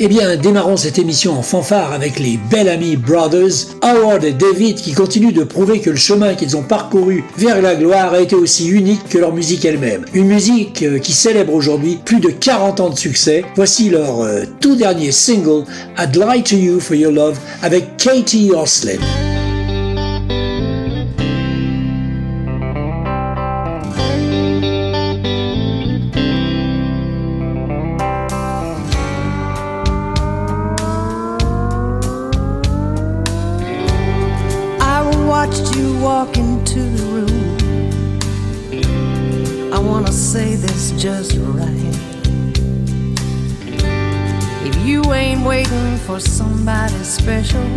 Eh bien, démarrons cette émission en fanfare avec les Bellamy Brothers, Howard et David qui continuent de prouver que le chemin qu'ils ont parcouru vers la gloire a été aussi unique que leur musique elle-même. Une musique euh, qui célèbre aujourd'hui plus de 40 ans de succès. Voici leur euh, tout dernier single, I'd Lie to You for Your Love, avec Katie Oslin. For somebody special,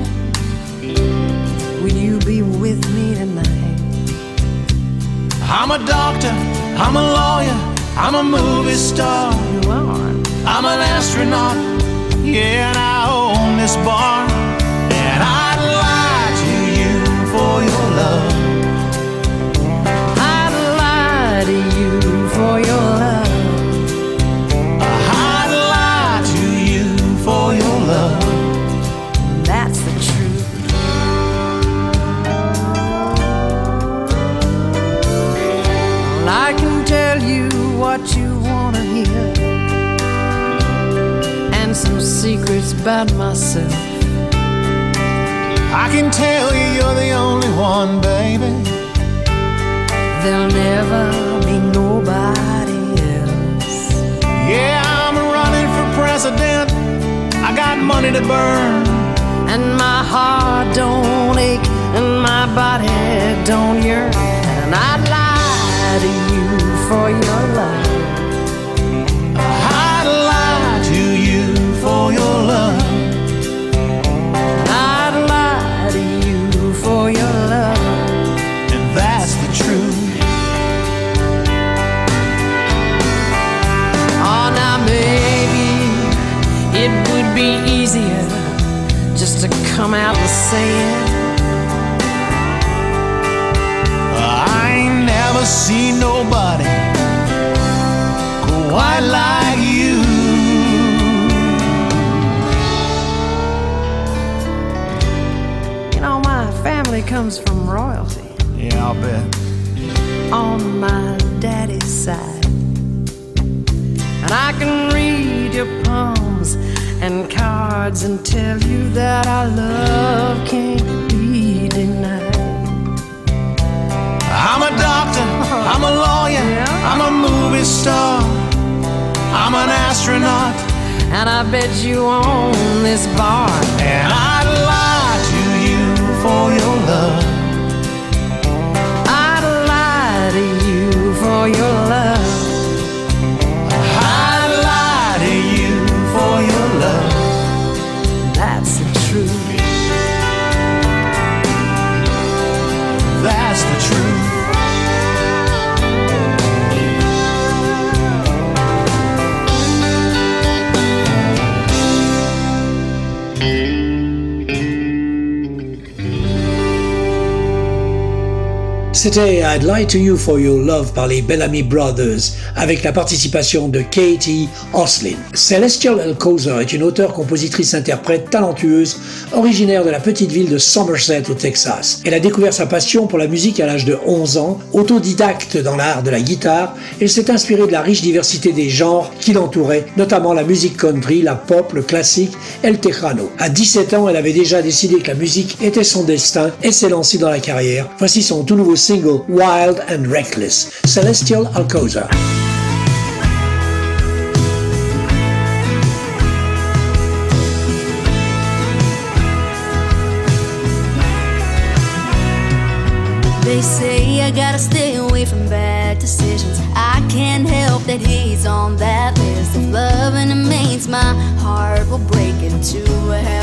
will you be with me tonight? I'm a doctor, I'm a lawyer, I'm a movie star. You are? I'm an astronaut, yeah, and I own this bar. What you wanna hear and some secrets about myself. I can tell you you're the only one, baby. There'll never be nobody else. Yeah, I'm running for president. I got money to burn. And my heart don't ache and my body don't yearn. And I'd lie to you for your love. Be easier just to come out and say it. I ain't never seen nobody quite like you. You know, my family comes from royalty. Yeah, I'll bet. On my daddy's side. And I can read your palms and cards and tell you that our love can't be denied. I'm a doctor, I'm a lawyer, I'm a movie star. I'm an astronaut. And I bet you own this bar. And I'd lie to you for your love. I'd lie to you for your love. C'était I'd Lie to You for Your Love par les Bellamy Brothers avec la participation de Katie Oslin. Celestial Alcozer est une auteure-compositrice-interprète talentueuse originaire de la petite ville de Somerset au Texas. Elle a découvert sa passion pour la musique à l'âge de 11 ans. Autodidacte dans l'art de la guitare, elle s'est inspirée de la riche diversité des genres qui l'entouraient, notamment la musique country, la pop, le classique et le tejano. À 17 ans, elle avait déjà décidé que la musique était son destin et s'est lancée dans la carrière. Voici son tout nouveau single Wild and Reckless, Selestial Alcoser. They say I gotta stay away from bad decisions. I can't help that he's on that list. love and it means my heart will break into a hell.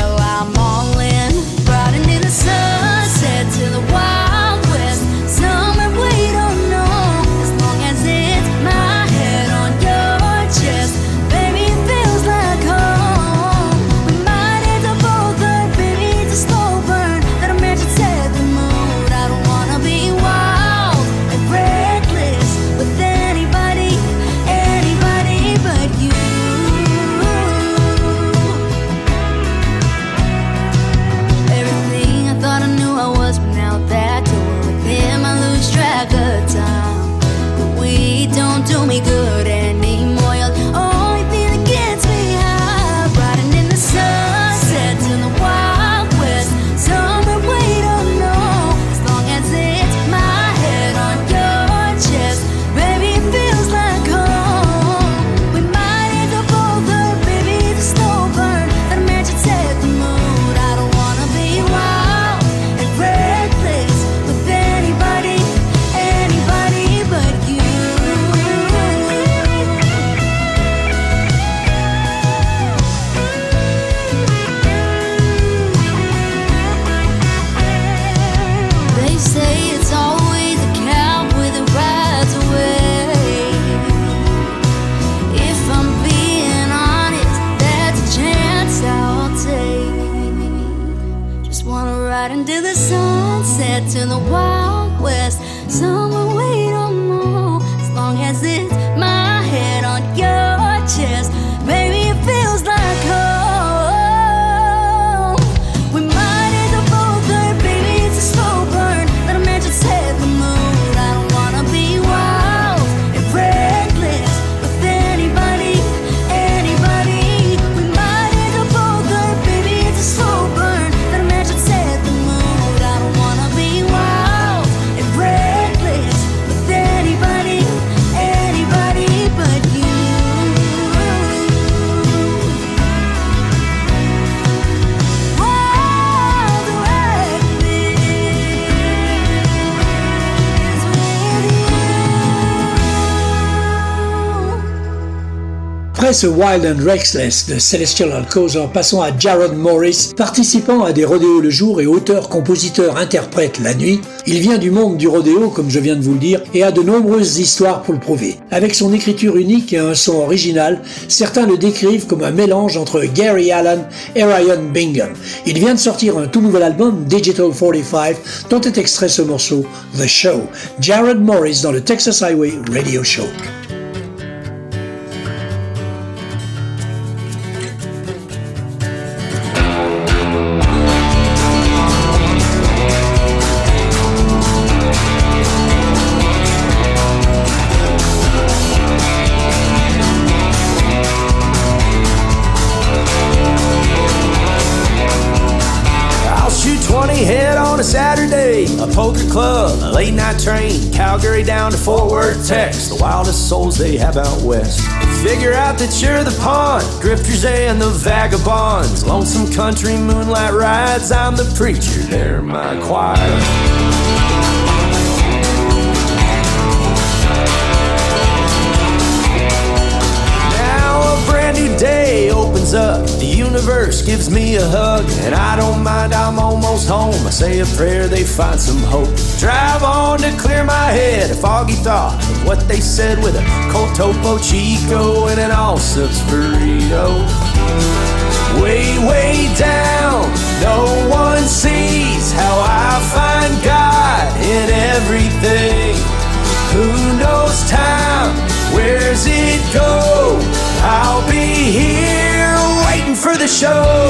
Après ce Wild and Restless de Celestial Alcazar, passons à Jared Morris, participant à des rodéos le jour et auteur, compositeur, interprète la nuit. Il vient du monde du rodéo, comme je viens de vous le dire, et a de nombreuses histoires pour le prouver. Avec son écriture unique et un son original, certains le décrivent comme un mélange entre Gary Allen et Ryan Bingham. Il vient de sortir un tout nouvel album, Digital 45, dont est extrait ce morceau, The Show. Jared Morris dans le Texas Highway Radio Show. Wildest souls they have out west. Figure out that you're the pawn, drifters and the vagabonds, lonesome country moonlight rides. I'm the preacher, they're my choir. Now a brand new day opens up. The universe gives me a hug, and I don't mind. I'm almost home. I say a prayer, they find some hope. Drive on to clear my head. A foggy thought of what they said with a cold topo chico and an all subs burrito. Way, way down, no one sees how I find God in everything. Who knows time? Where's it go? I'll be here waiting for the show.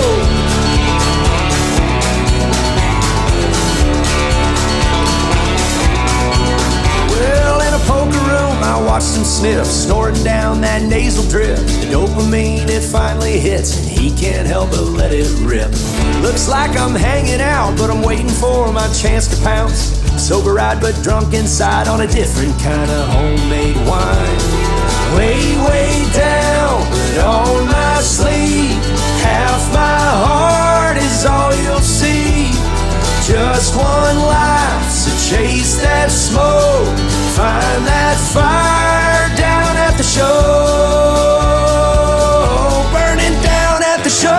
Snorting down that nasal drip. The dopamine, it finally hits, and he can't help but let it rip. Looks like I'm hanging out, but I'm waiting for my chance to pounce. Sober ride, but drunk inside on a different kind of homemade wine. Way, way down, but on my sleeve, half my heart is all you'll see. Just one life, so chase that smoke. Find that fire down at the show. Burning down at the show.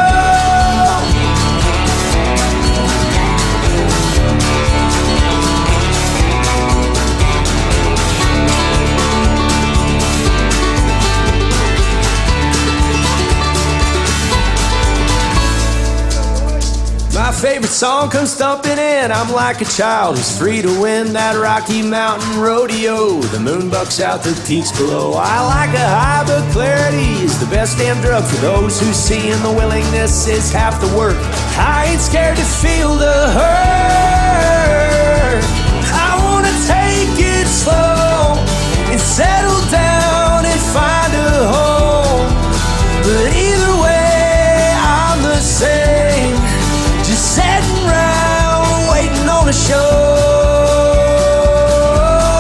My favorite song comes stomping. I'm like a child who's free to win that Rocky Mountain rodeo. The moon bucks out the peaks below. I like a high, but clarity is the best damn drug for those who see in the willingness is half the work. I ain't scared to feel the hurt. I wanna take it slow and settle down and find a home. But either way, I'm the same. On a show.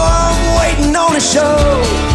I'm waiting on a show.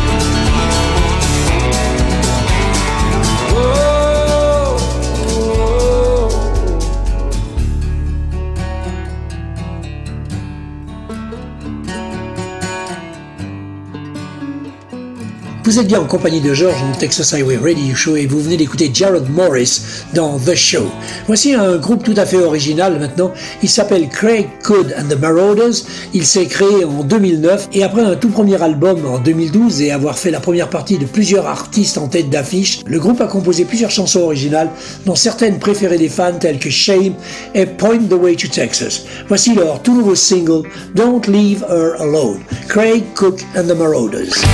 Vous êtes bien en compagnie de Georges dans Texas Highway Radio Show et vous venez d'écouter Jared Morris dans The Show. Voici un groupe tout à fait original maintenant. Il s'appelle Craig Cood and the Marauders. Il s'est créé en 2009 et après un tout premier album en 2012 et avoir fait la première partie de plusieurs artistes en tête d'affiche, le groupe a composé plusieurs chansons originales dont certaines préférées des fans telles que Shame et Point the Way to Texas. Voici leur tout nouveau single Don't Leave Her Alone. Craig Cook and the Marauders.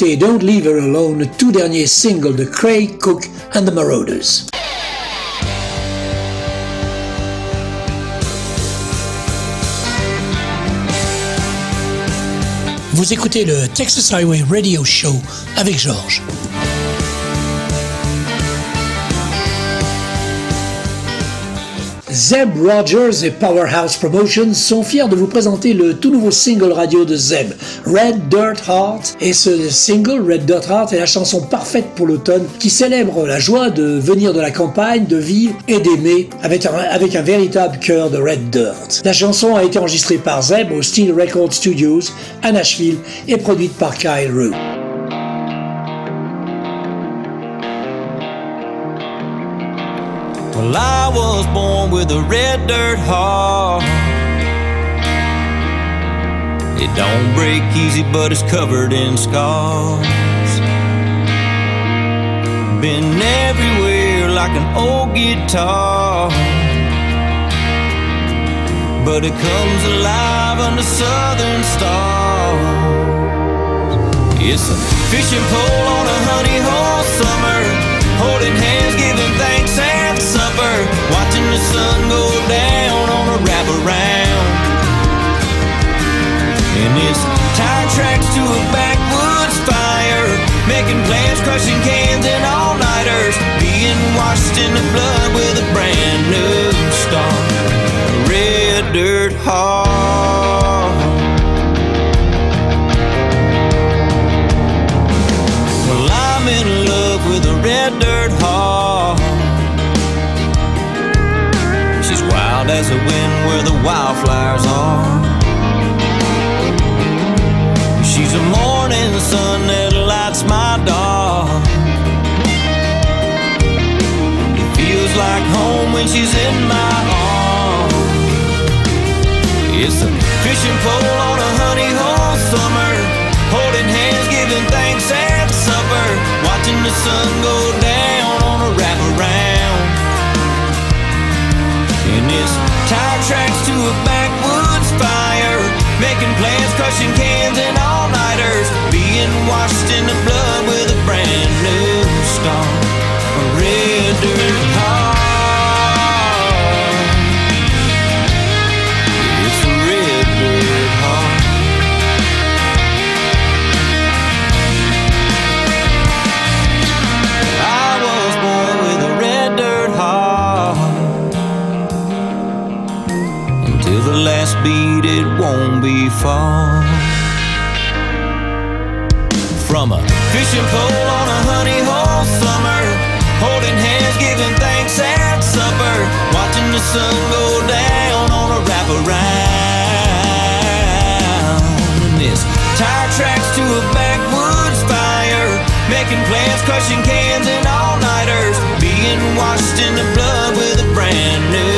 Don't Leave Her Alone, tout dernier single de Craig Cook and the Marauders. Vous écoutez le Texas Highway Radio Show avec Georges. Zeb Rogers et Powerhouse Promotions sont fiers de vous présenter le tout nouveau single radio de Zeb, Red Dirt Heart. Et ce single, Red Dirt Heart, est la chanson parfaite pour l'automne qui célèbre la joie de venir de la campagne, de vivre et d'aimer avec un, véritable cœur de Red Dirt. La chanson a été enregistrée par Zeb au Steel Record Studios à Nashville et produite par Kyle Rue. Well, I was born with a red dirt heart. It don't break easy, but it's covered in scars. Been everywhere like an old guitar. But it comes alive under southern stars. It's a fishing pole on a honey hole summer, holding hands, giving thanks and supper, watching the sun go down on a wraparound. And it's tire tracks to a backwoods fire, making plans, crushing cans and all-nighters, being washed in the blood with a brand new start, a red dirt heart. Well, I'm in love with a red dirt a wind where the wildflowers are. She's a morning sun that lights my dark. It feels like home when she's in my arms. It's a fishing pole on a honey hole summer, holding hands, giving thanks at supper, watching the sun go down tracks to a backwoods fire, making plans, crushing cans and all-nighters, being washed in the blood beat, it won't be far. From a fishing pole on a honey hole summer, holding hands, giving thanks at supper, watching the sun go down on a wraparound. And this tire tracks to a backwoods fire, making plans, crushing cans and all-nighters, being washed in the blood with a brand new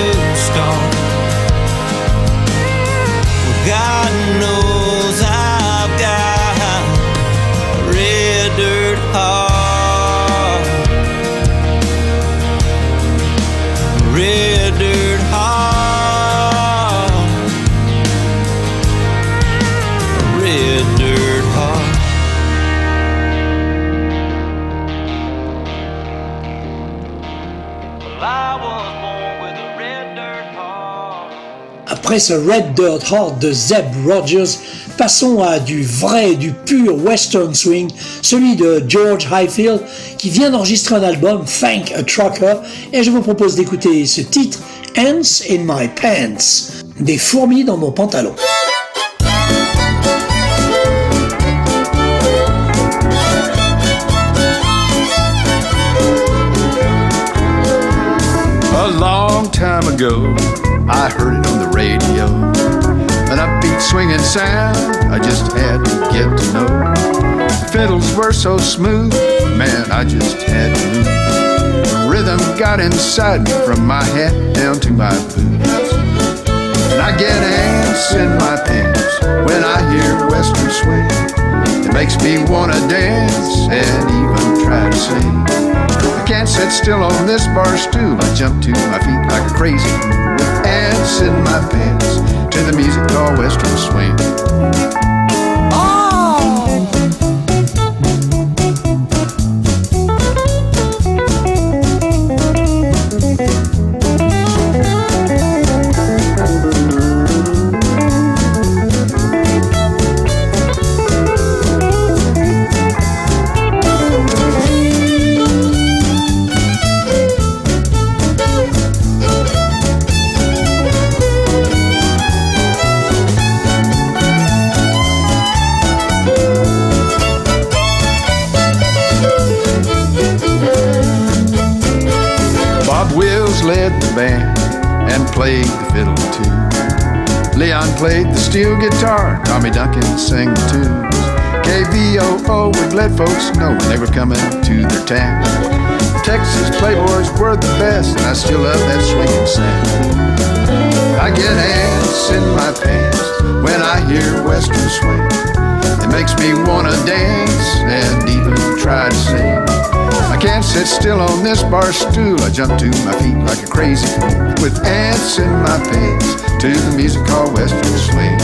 Après ce Red Dirt Heart de Zeb Rogers, passons à du vrai, du pur western swing, celui de George Highfield, qui vient d'enregistrer un album, Thank a Trucker, et je vous propose d'écouter ce titre, Ants in My Pants, des fourmis dans mon pantalon. Ago, I heard it on the radio. An upbeat swinging sound I just had to get to know. The fiddles were so smooth, man, I just had to move. The rhythm got inside me from my head down to my boots. And I get ants in my pants when I hear Western swing. It makes me wanna dance and even try to sing. Can't sit still on this bar stool. I jump to my feet like a crazy ants in my pants to the music called Western Swing. Played the steel guitar, Tommy Duncan sang the tunes. KVOO would let folks know when they were coming to their town. Texas Playboys were the best, and I still love that swinging sound. I get ants in my pants when I hear Western swing. It makes me wanna dance and even try to sing. Can't sit still on this bar stool. I jump to my feet like a crazy fool with ants in my pants to the music called Western swing.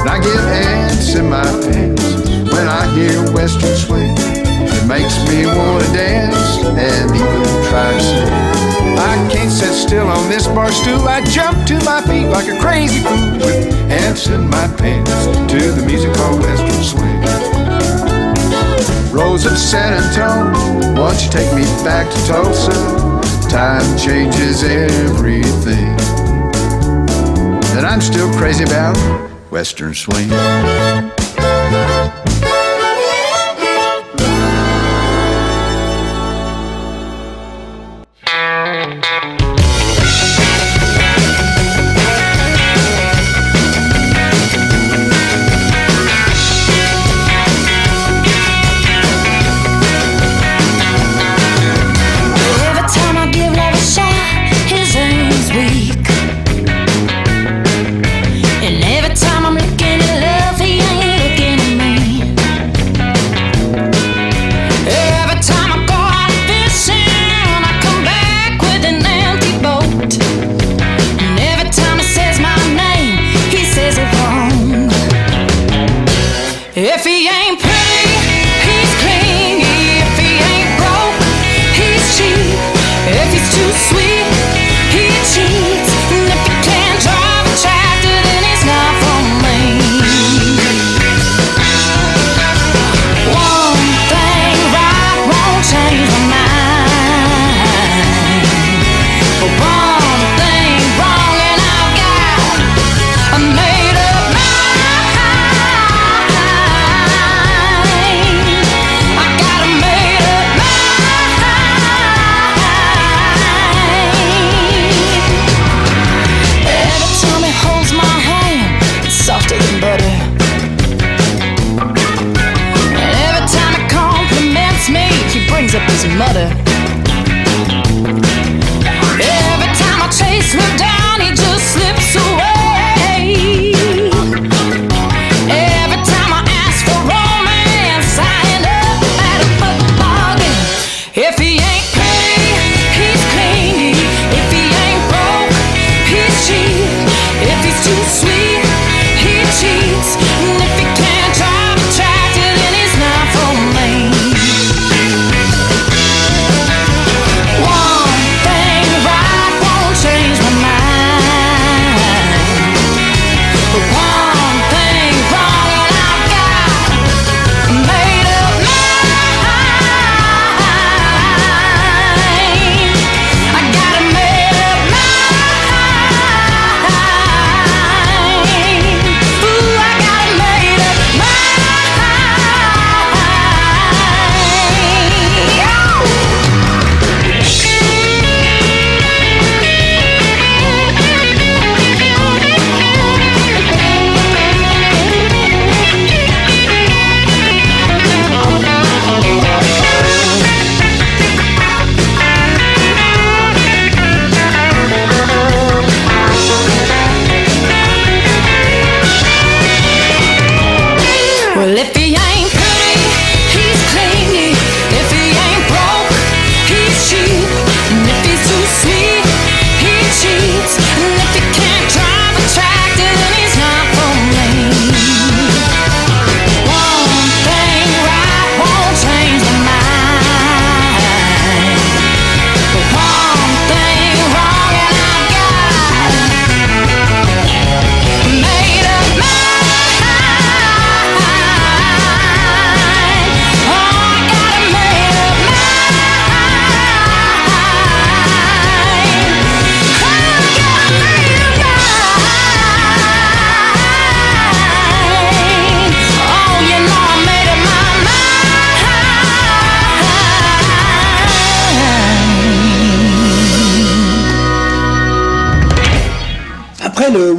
And I get ants in my pants when I hear Western swing. It makes me wanna dance and even try to sing. I can't sit still on this bar stool. I jump to my feet like a crazy fool with ants in my pants to the music called Western Swing. Rose of San Antonio, won't you take me back to Tulsa? Time changes everything. And I'm still crazy about Western Swing.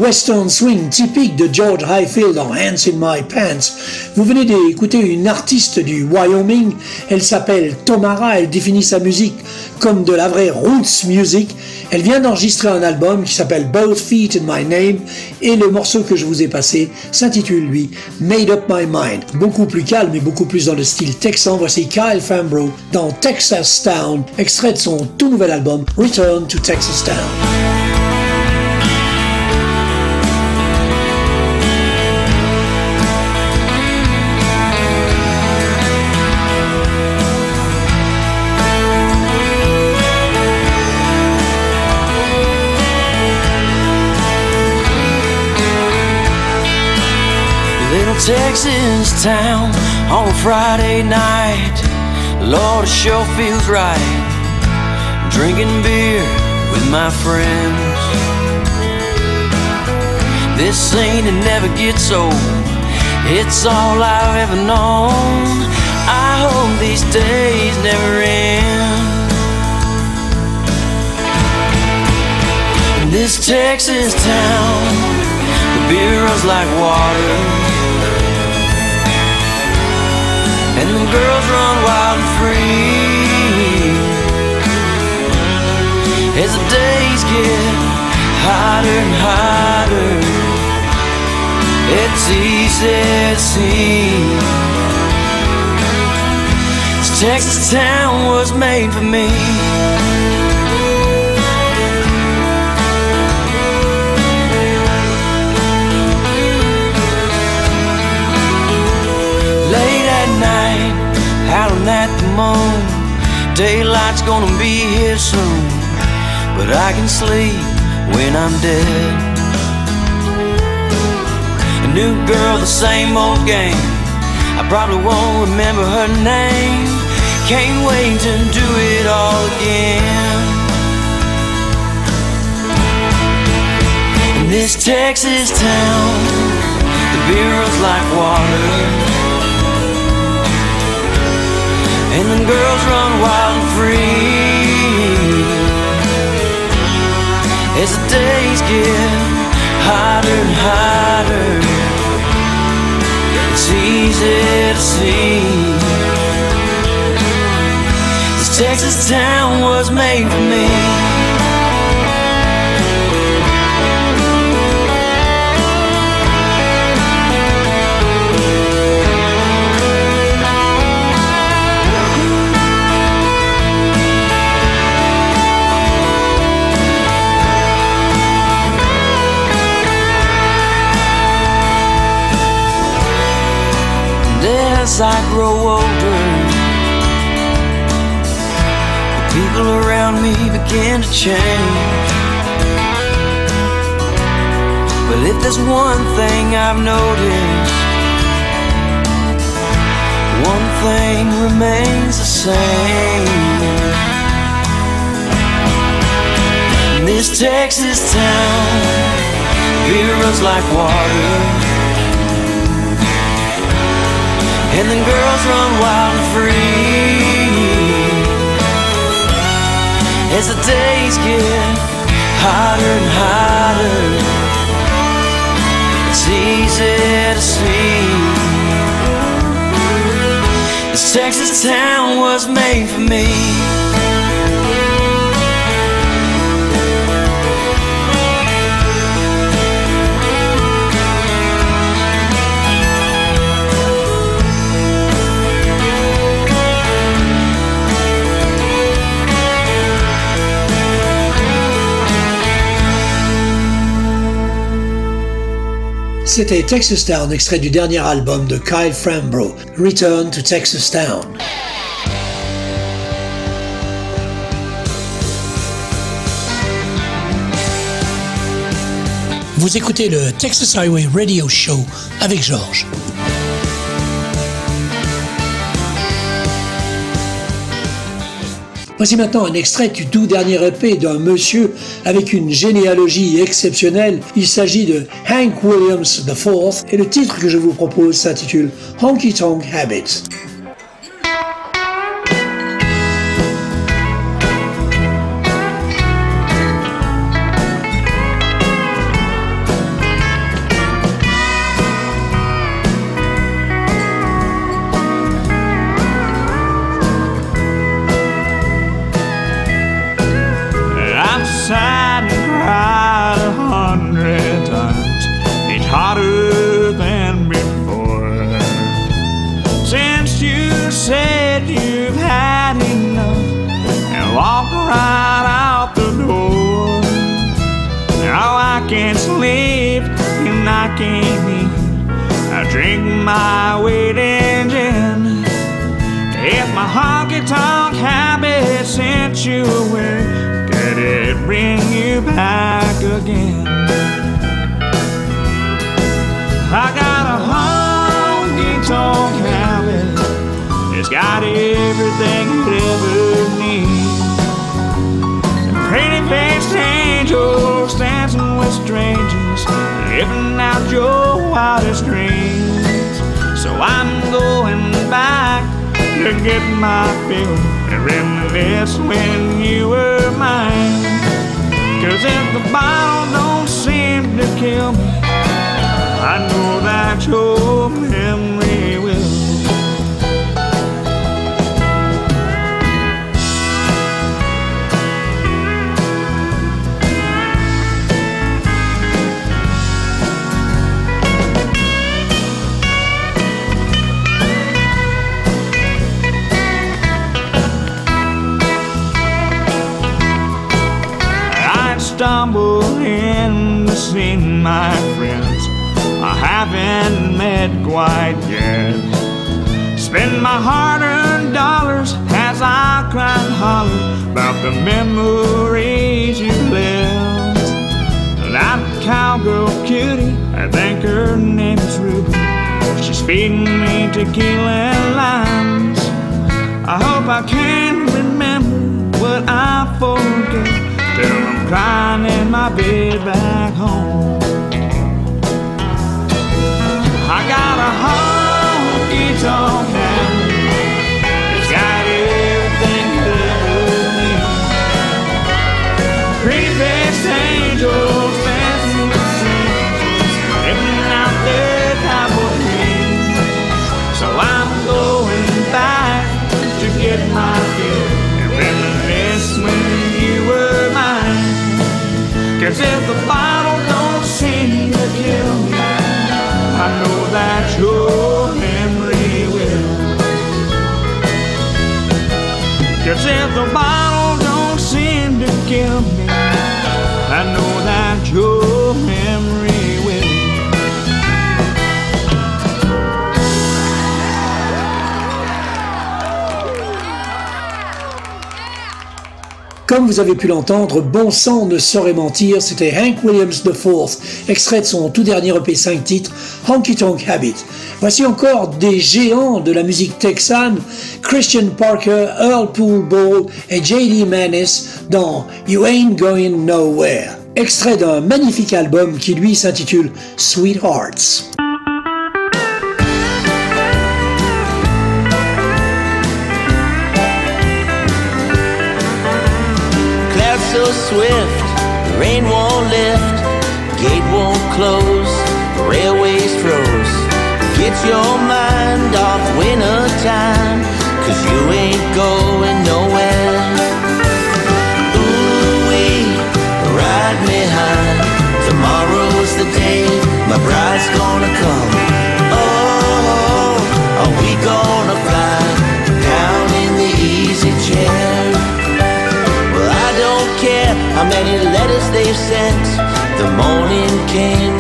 Western swing typique de George Highfield en Hands in My Pants, vous venez d'écouter une artiste du Wyoming. Elle s'appelle Tomara. Elle définit sa musique comme de la vraie roots music. Elle vient d'enregistrer un album qui s'appelle Both Feet in My Name et le morceau que je vous ai passé s'intitule lui Made Up My Mind. Beaucoup plus calme et beaucoup plus dans le style texan. Voici Kyle Fambro dans Texas Town, extrait de son tout nouvel album Return to Texas Town. Texas town on a Friday night. Lord, it sure feels right. Drinking beer with my friends. This scene it never gets old. It's all I've ever known. I hope these days never end. In this Texas town, the beer runs like water. And the girls run wild and free. As the days get hotter and hotter, it's easy to see. This Texas town was made for me. Moon. Daylight's gonna be here soon, but I can sleep when I'm dead. A new girl, the same old game. I probably won't remember her name. Can't wait to do it all again. In this Texas town, the beer runs like water. And the girls run wild and free. As the days get hotter and hotter, it's easy to see. This Texas town was made for me. Me begin to change. But if there's one thing I've noticed, one thing remains the same. In this Texas town, beer runs like water. and the girls run wild and free. As the days get hotter and hotter, it's easy to see. This Texas town was made for me. C'était Texas Town, extrait du dernier album de Kyle Frambro, Return to Texas Town. Vous écoutez le Texas Highway Radio Show avec Georges. Voici maintenant un extrait du tout dernier EP d'un monsieur avec une généalogie exceptionnelle. Il s'agit de Hank Williams IV et le titre que je vous propose s'intitule Honky Tonk Habits. Me, I know that your the memories you left. That cowgirl cutie, I think her name is Ruby. She's feeding me tequila and limes. I hope I can remember what I forget till I'm crying in my bed back home. I got a honky tonk Cause if the bottle don't seem to kill me, I know that your memory will. Cause if the bottle Comme vous avez pu l'entendre, Bon sang ne saurait mentir, c'était Hank Williams IV, extrait de son tout dernier EP 5 titres, Honky Tonk Habit. Voici encore des géants de la musique texane, Christian Parker, Earl Poole Ball et J.D. Manis dans You Ain't Going Nowhere. Extrait d'un magnifique album qui lui s'intitule Sweethearts. Your mind off winter time, cause you ain't going nowhere. Ooh-wee, ride me high, tomorrow's the day, my bride's gonna come. Oh, are we gonna fly down in the easy chair? Well, I don't care how many letters they've sent. The morning came,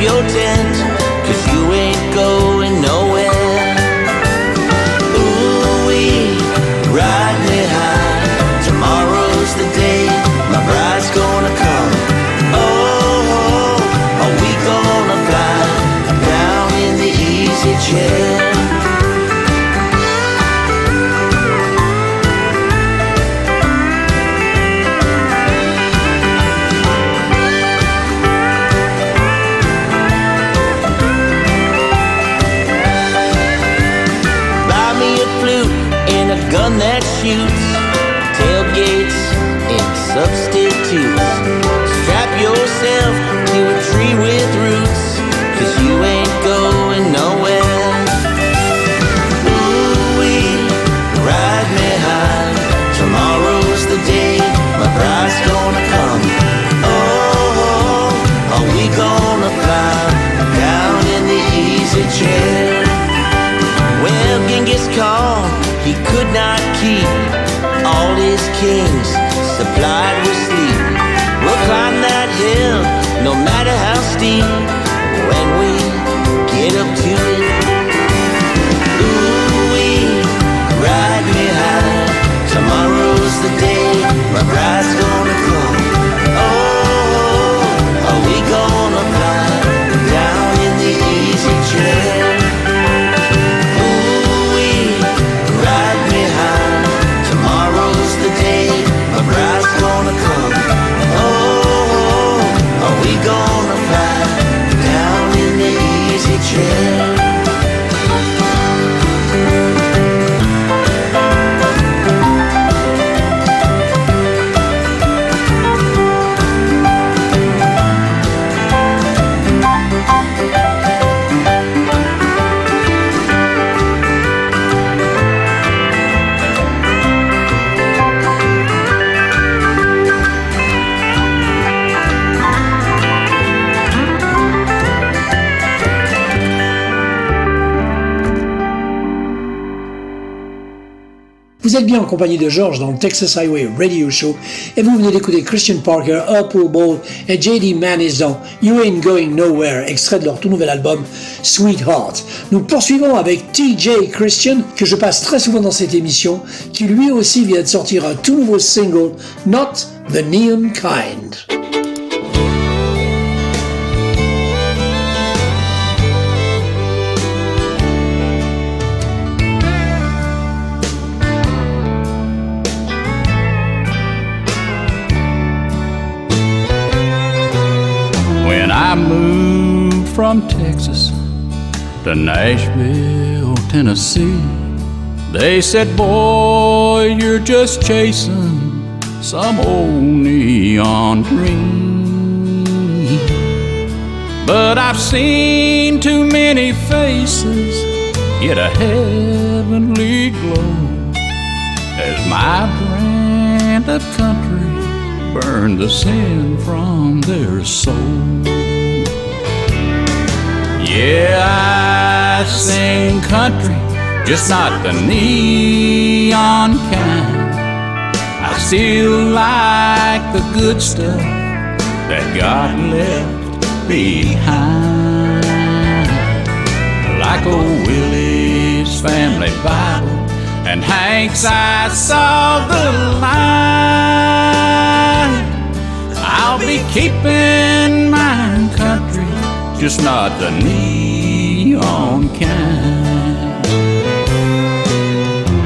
your tent, cause you ain't going substitutes. Strap yourself to a tree with roots, cause you ain't going nowhere. Ooh, we ride me high. Tomorrow's the day my bride's gonna come. Oh, are we gonna fly down in the easy chair? Well, Genghis Khan, he could not keep all his kin. No matter how steep. De George dans le Texas Highway Radio Show et vous venez d'écouter Christian Parker, Upper Bowl et JD Manis dans You Ain't Going Nowhere, extrait de leur tout nouvel album Sweetheart. Nous poursuivons avec TJ Christian, que je passe très souvent dans cette émission, qui lui aussi vient de sortir un tout nouveau single, Not the Neon Kind. From Texas to Nashville, Tennessee, they said, Boy, you're just chasing some old neon dream. But I've seen too many faces get a heavenly glow as my brand of country burned the sin from their soul. Yeah, I sing country, just not the neon kind. I still like the good stuff that God left behind. Like old Willie's family Bible and Hank's I saw the line. I'll be keeping mine just not the neon kind.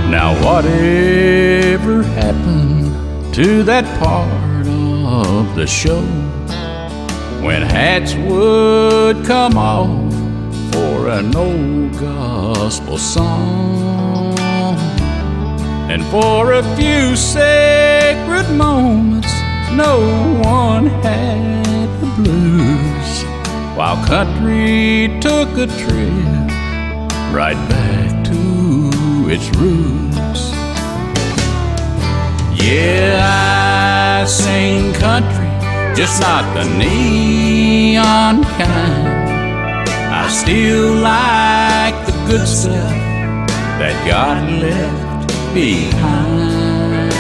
Now, whatever happened to that part of the show when hats would come off for an old gospel song? And for a few sacred moments, no one had the blues. While country took a trip right back to its roots. Yeah, I sing country, just not the neon kind. I still like the good stuff that God left behind.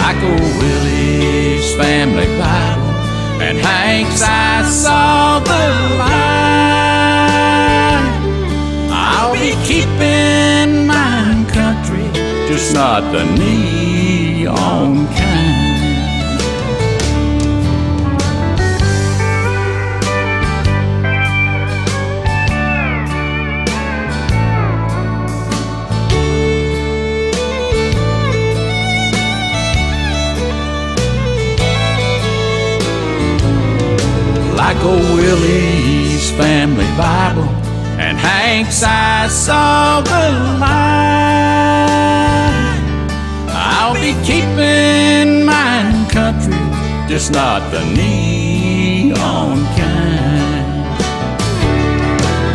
Like old Willie's family Bible and Hank's I saw the line. I'll be keeping mine country, just not the neon kind. Like old Willie's family Bible and Hank's I saw the line. I'll be keeping mine country, just not the neon kind.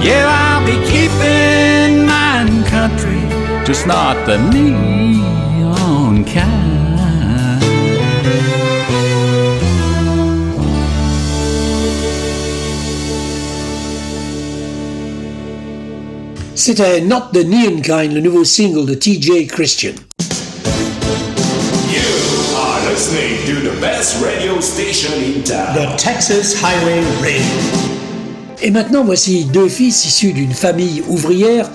Yeah, I'll be keeping mine country, just not the neon kind. C'était Not the Neon Kind, le nouveau single de TJ Christian. You are listening to the best radio station in town. The Texas Highway Radio. Et maintenant, voici deux fils issus d'une famille ouvrière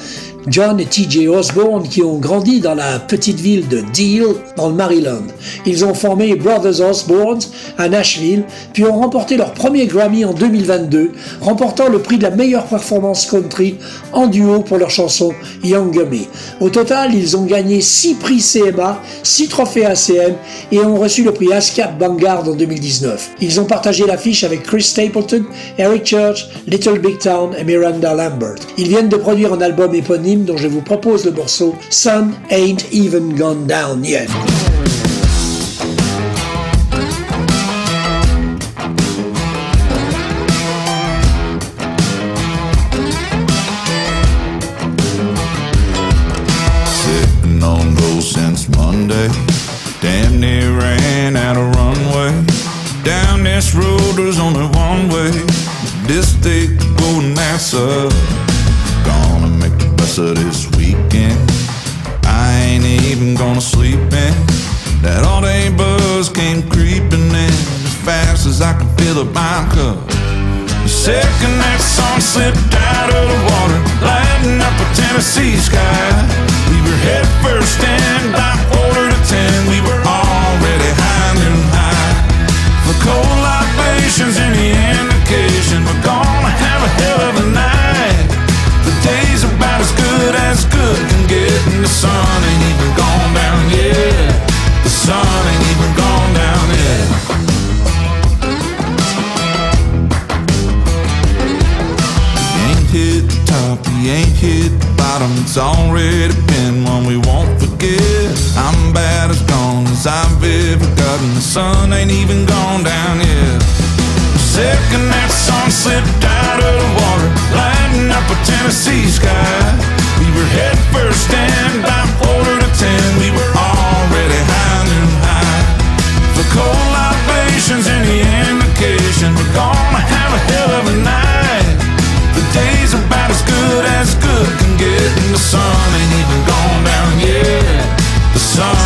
John et TJ Osborne qui ont grandi dans la petite ville de Deal dans le Maryland. Ils ont formé Brothers Osborne à Nashville puis ont remporté leur premier Grammy en 2022, remportant le prix de la meilleure performance country en duo pour leur chanson Younger Me. Au total, ils ont gagné 6 prix CMA, 6 trophées ACM et ont reçu le prix ASCAP Vanguard en 2019. Ils ont partagé l'affiche avec Chris Stapleton, Eric Church, Little Big Town et Miranda Lambert. Ils viennent de produire un album éponyme dont je vous propose le morceau Sun Ain't Even Gone Down Yet. My cup. The second that sun slipped out of the water, lighting up a Tennessee sky. We were head first in by It's already been one we won't forget. I'm bad as gone as I've ever gotten. The sun ain't even gone down yet. Second that sun slipped out of the water, lighting up a Tennessee sky. We were head first in by quarter The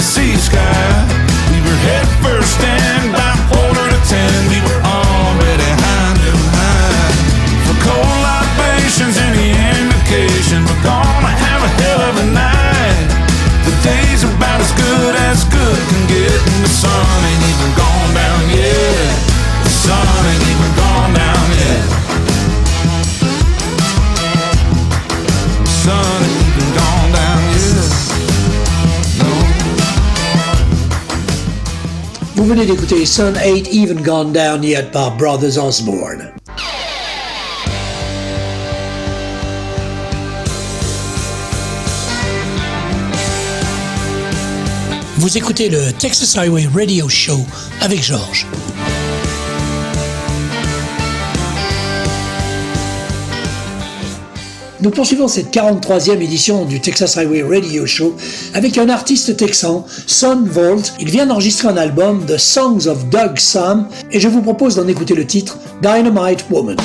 up d'écouter Sun Ain't Even Gone Down Yet par Brothers Osborne. Vous écoutez le Texas Highway Radio Show avec Georges. Nous poursuivons cette 43e édition du Texas Highway Radio Show avec un artiste texan, Son Volt. Il vient d'enregistrer un album, The Songs of Doug Sam, et je vous propose d'en écouter le titre Dynamite Woman.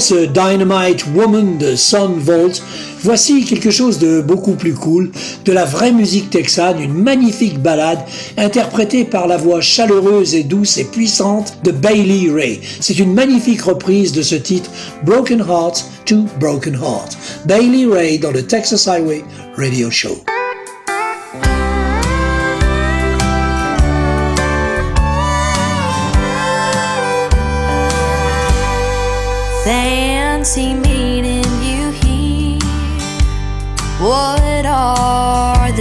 Ce Dynamite Woman de Volt, voici quelque chose de beaucoup plus cool, de la vraie musique texane, une magnifique ballade interprétée par la voix chaleureuse et douce et puissante de Bailey Ray. C'est une magnifique reprise de ce titre Broken Heart to Broken Heart. Bailey Ray dans le Texas Highway Radio Show.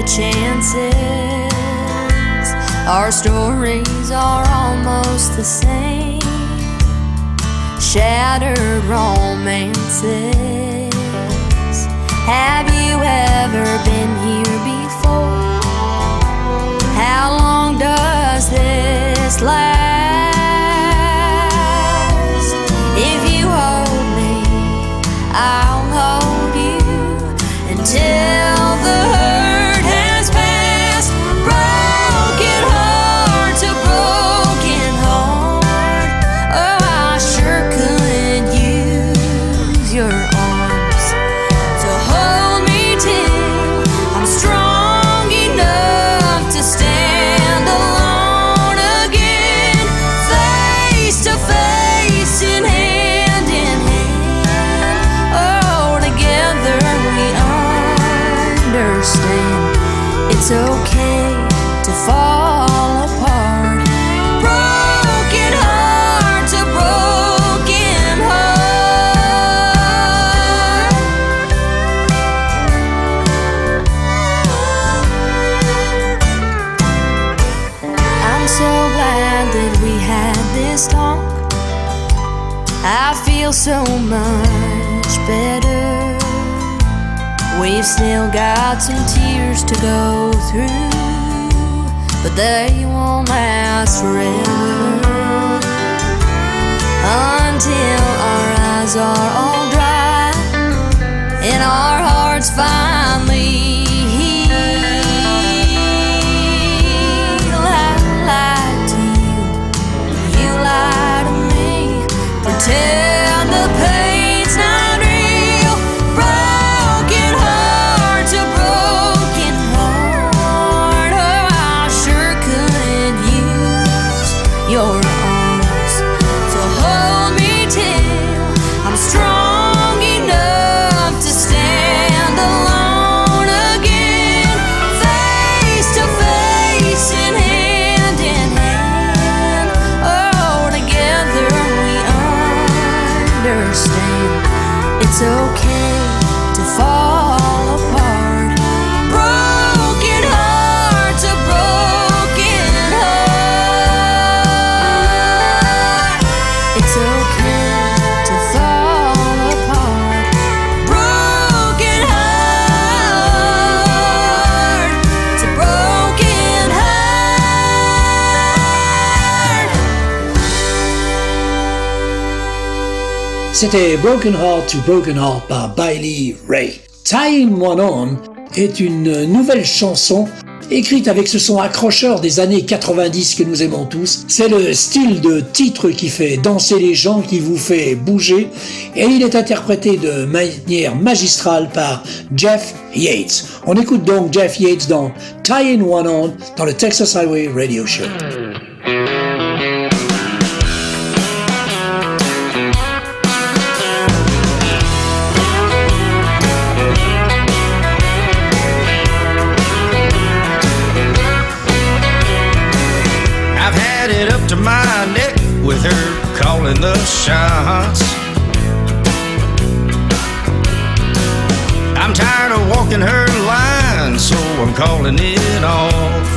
Chances? Our stories are almost the same. Shattered romances. Have you ever been here before? How long does this last? Some tears to go through, but they won't last forever. Until our eyes are all dry and our hearts finally C'était Broken Heart to Broken Heart par Bailey Ray. Tying One On est une nouvelle chanson écrite avec ce son accrocheur des années 90 que nous aimons tous. C'est le style de titre qui fait danser les gens, qui vous fait bouger, et il est interprété de manière magistrale par Jeff Yates. On écoute donc Jeff Yates dans Tying One On dans le Texas Highway Radio Show. Calling the shots. I'm tired of walking her line, so I'm calling it off.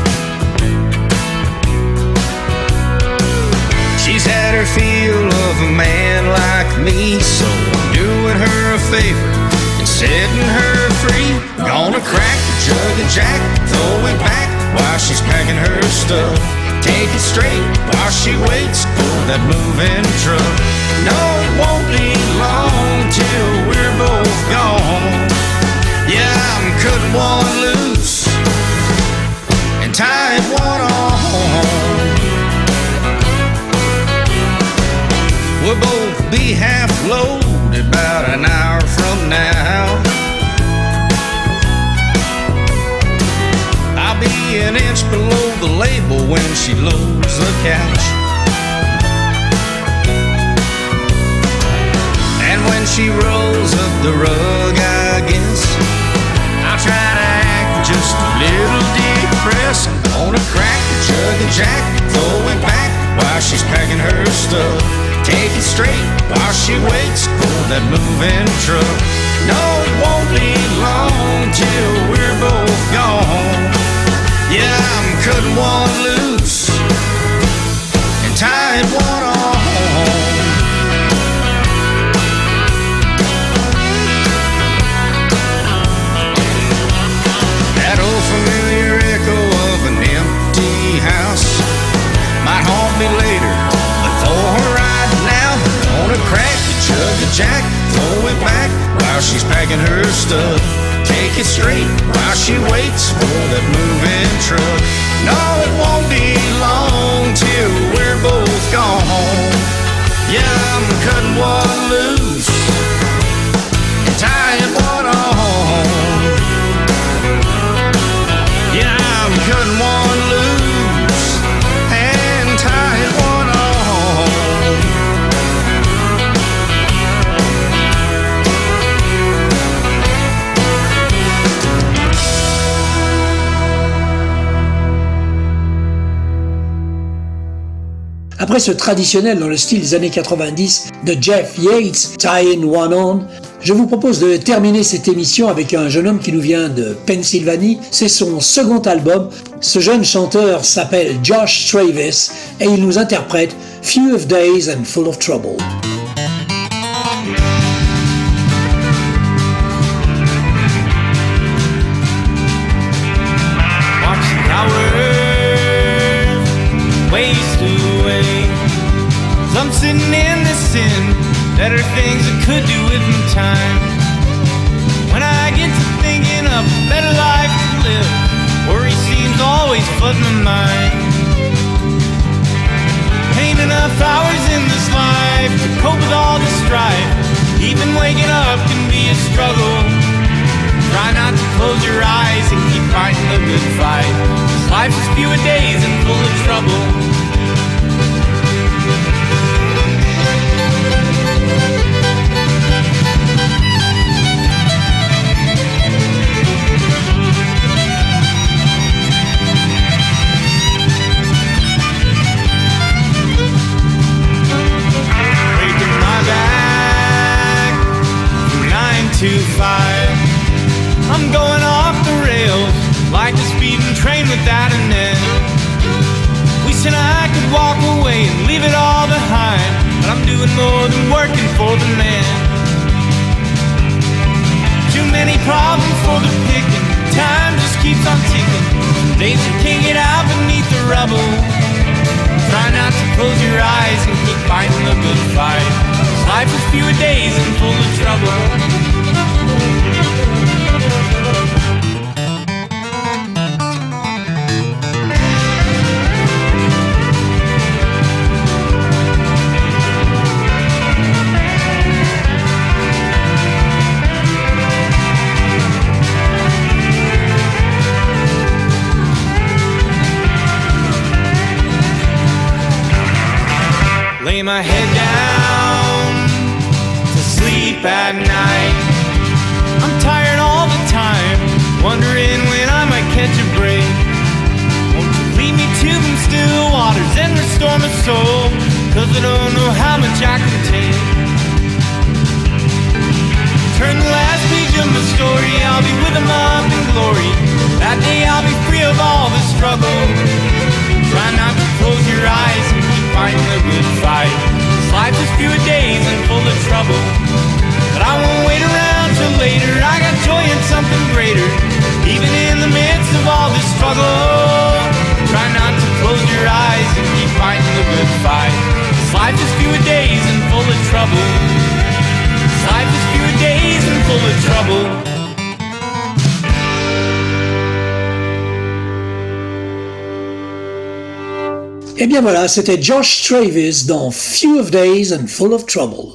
She's had her feel of a man like me, so I'm doing her a favor and setting her free. Gonna crack the jug of Jack, throw it back while she's packing her stuff. Take it straight while she waits for that moving truck. No, it won't be long till we're both gone. Yeah, I'm cutting one loose and tying one on. We'll both be half loaded about an hour from now. I'll be an inch below the label when she loads the couch. And when she rolls up the rug, I guess I'll try to act just a little depressed. I'm Gonna crack the jug of Jack, throw it back while she's packing her stuff. Take it straight while she waits for that moving truck. No, it won't be long till we're both gone. Yeah, I'm cutting one loose and tying one on. That old familiar echo of an empty house might haunt me later, but for right now, gonna crack the jug of Jack, throw it back while she's packing her stuff. Take it straight while she waits for that moving truck. No, it won't be long till we're both gone. Yeah, I'm cutting one loose Après ce traditionnel dans le style des années 90 de Jeff Yates, Tying One On, je vous propose de terminer cette émission avec un jeune homme qui nous vient de Pennsylvanie. C'est son second album. Ce jeune chanteur s'appelle Josh Travis et il nous interprète Few of Days and Full of Trouble. Lay my head down to sleep at night. I'm tired all the time, wondering when I might catch a break. Won't you lead me to them still waters and restore my soul, cause I don't know how much I can take. Turn the last page of my story, I'll be with him up in glory. That day I'll be free of all the struggle. Try not keep the good fight. This life is few days and full of trouble. But I won't wait around till later, I got joy in something greater. Even in the midst of all this struggle, try not to close your eyes and keep fighting the good fight. This life is few days and full of trouble. This life is few days and full of trouble. Eh bien voilà, c'était Josh Travis dans Few of Days and Full of Trouble.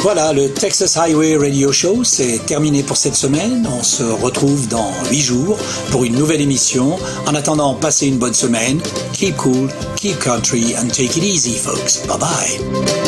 Voilà, le Texas Highway Radio Show, c'est terminé pour cette semaine. On se retrouve dans 8 jours pour une nouvelle émission. En attendant, passez une bonne semaine. Keep cool, keep country, and take it easy, folks. Bye bye.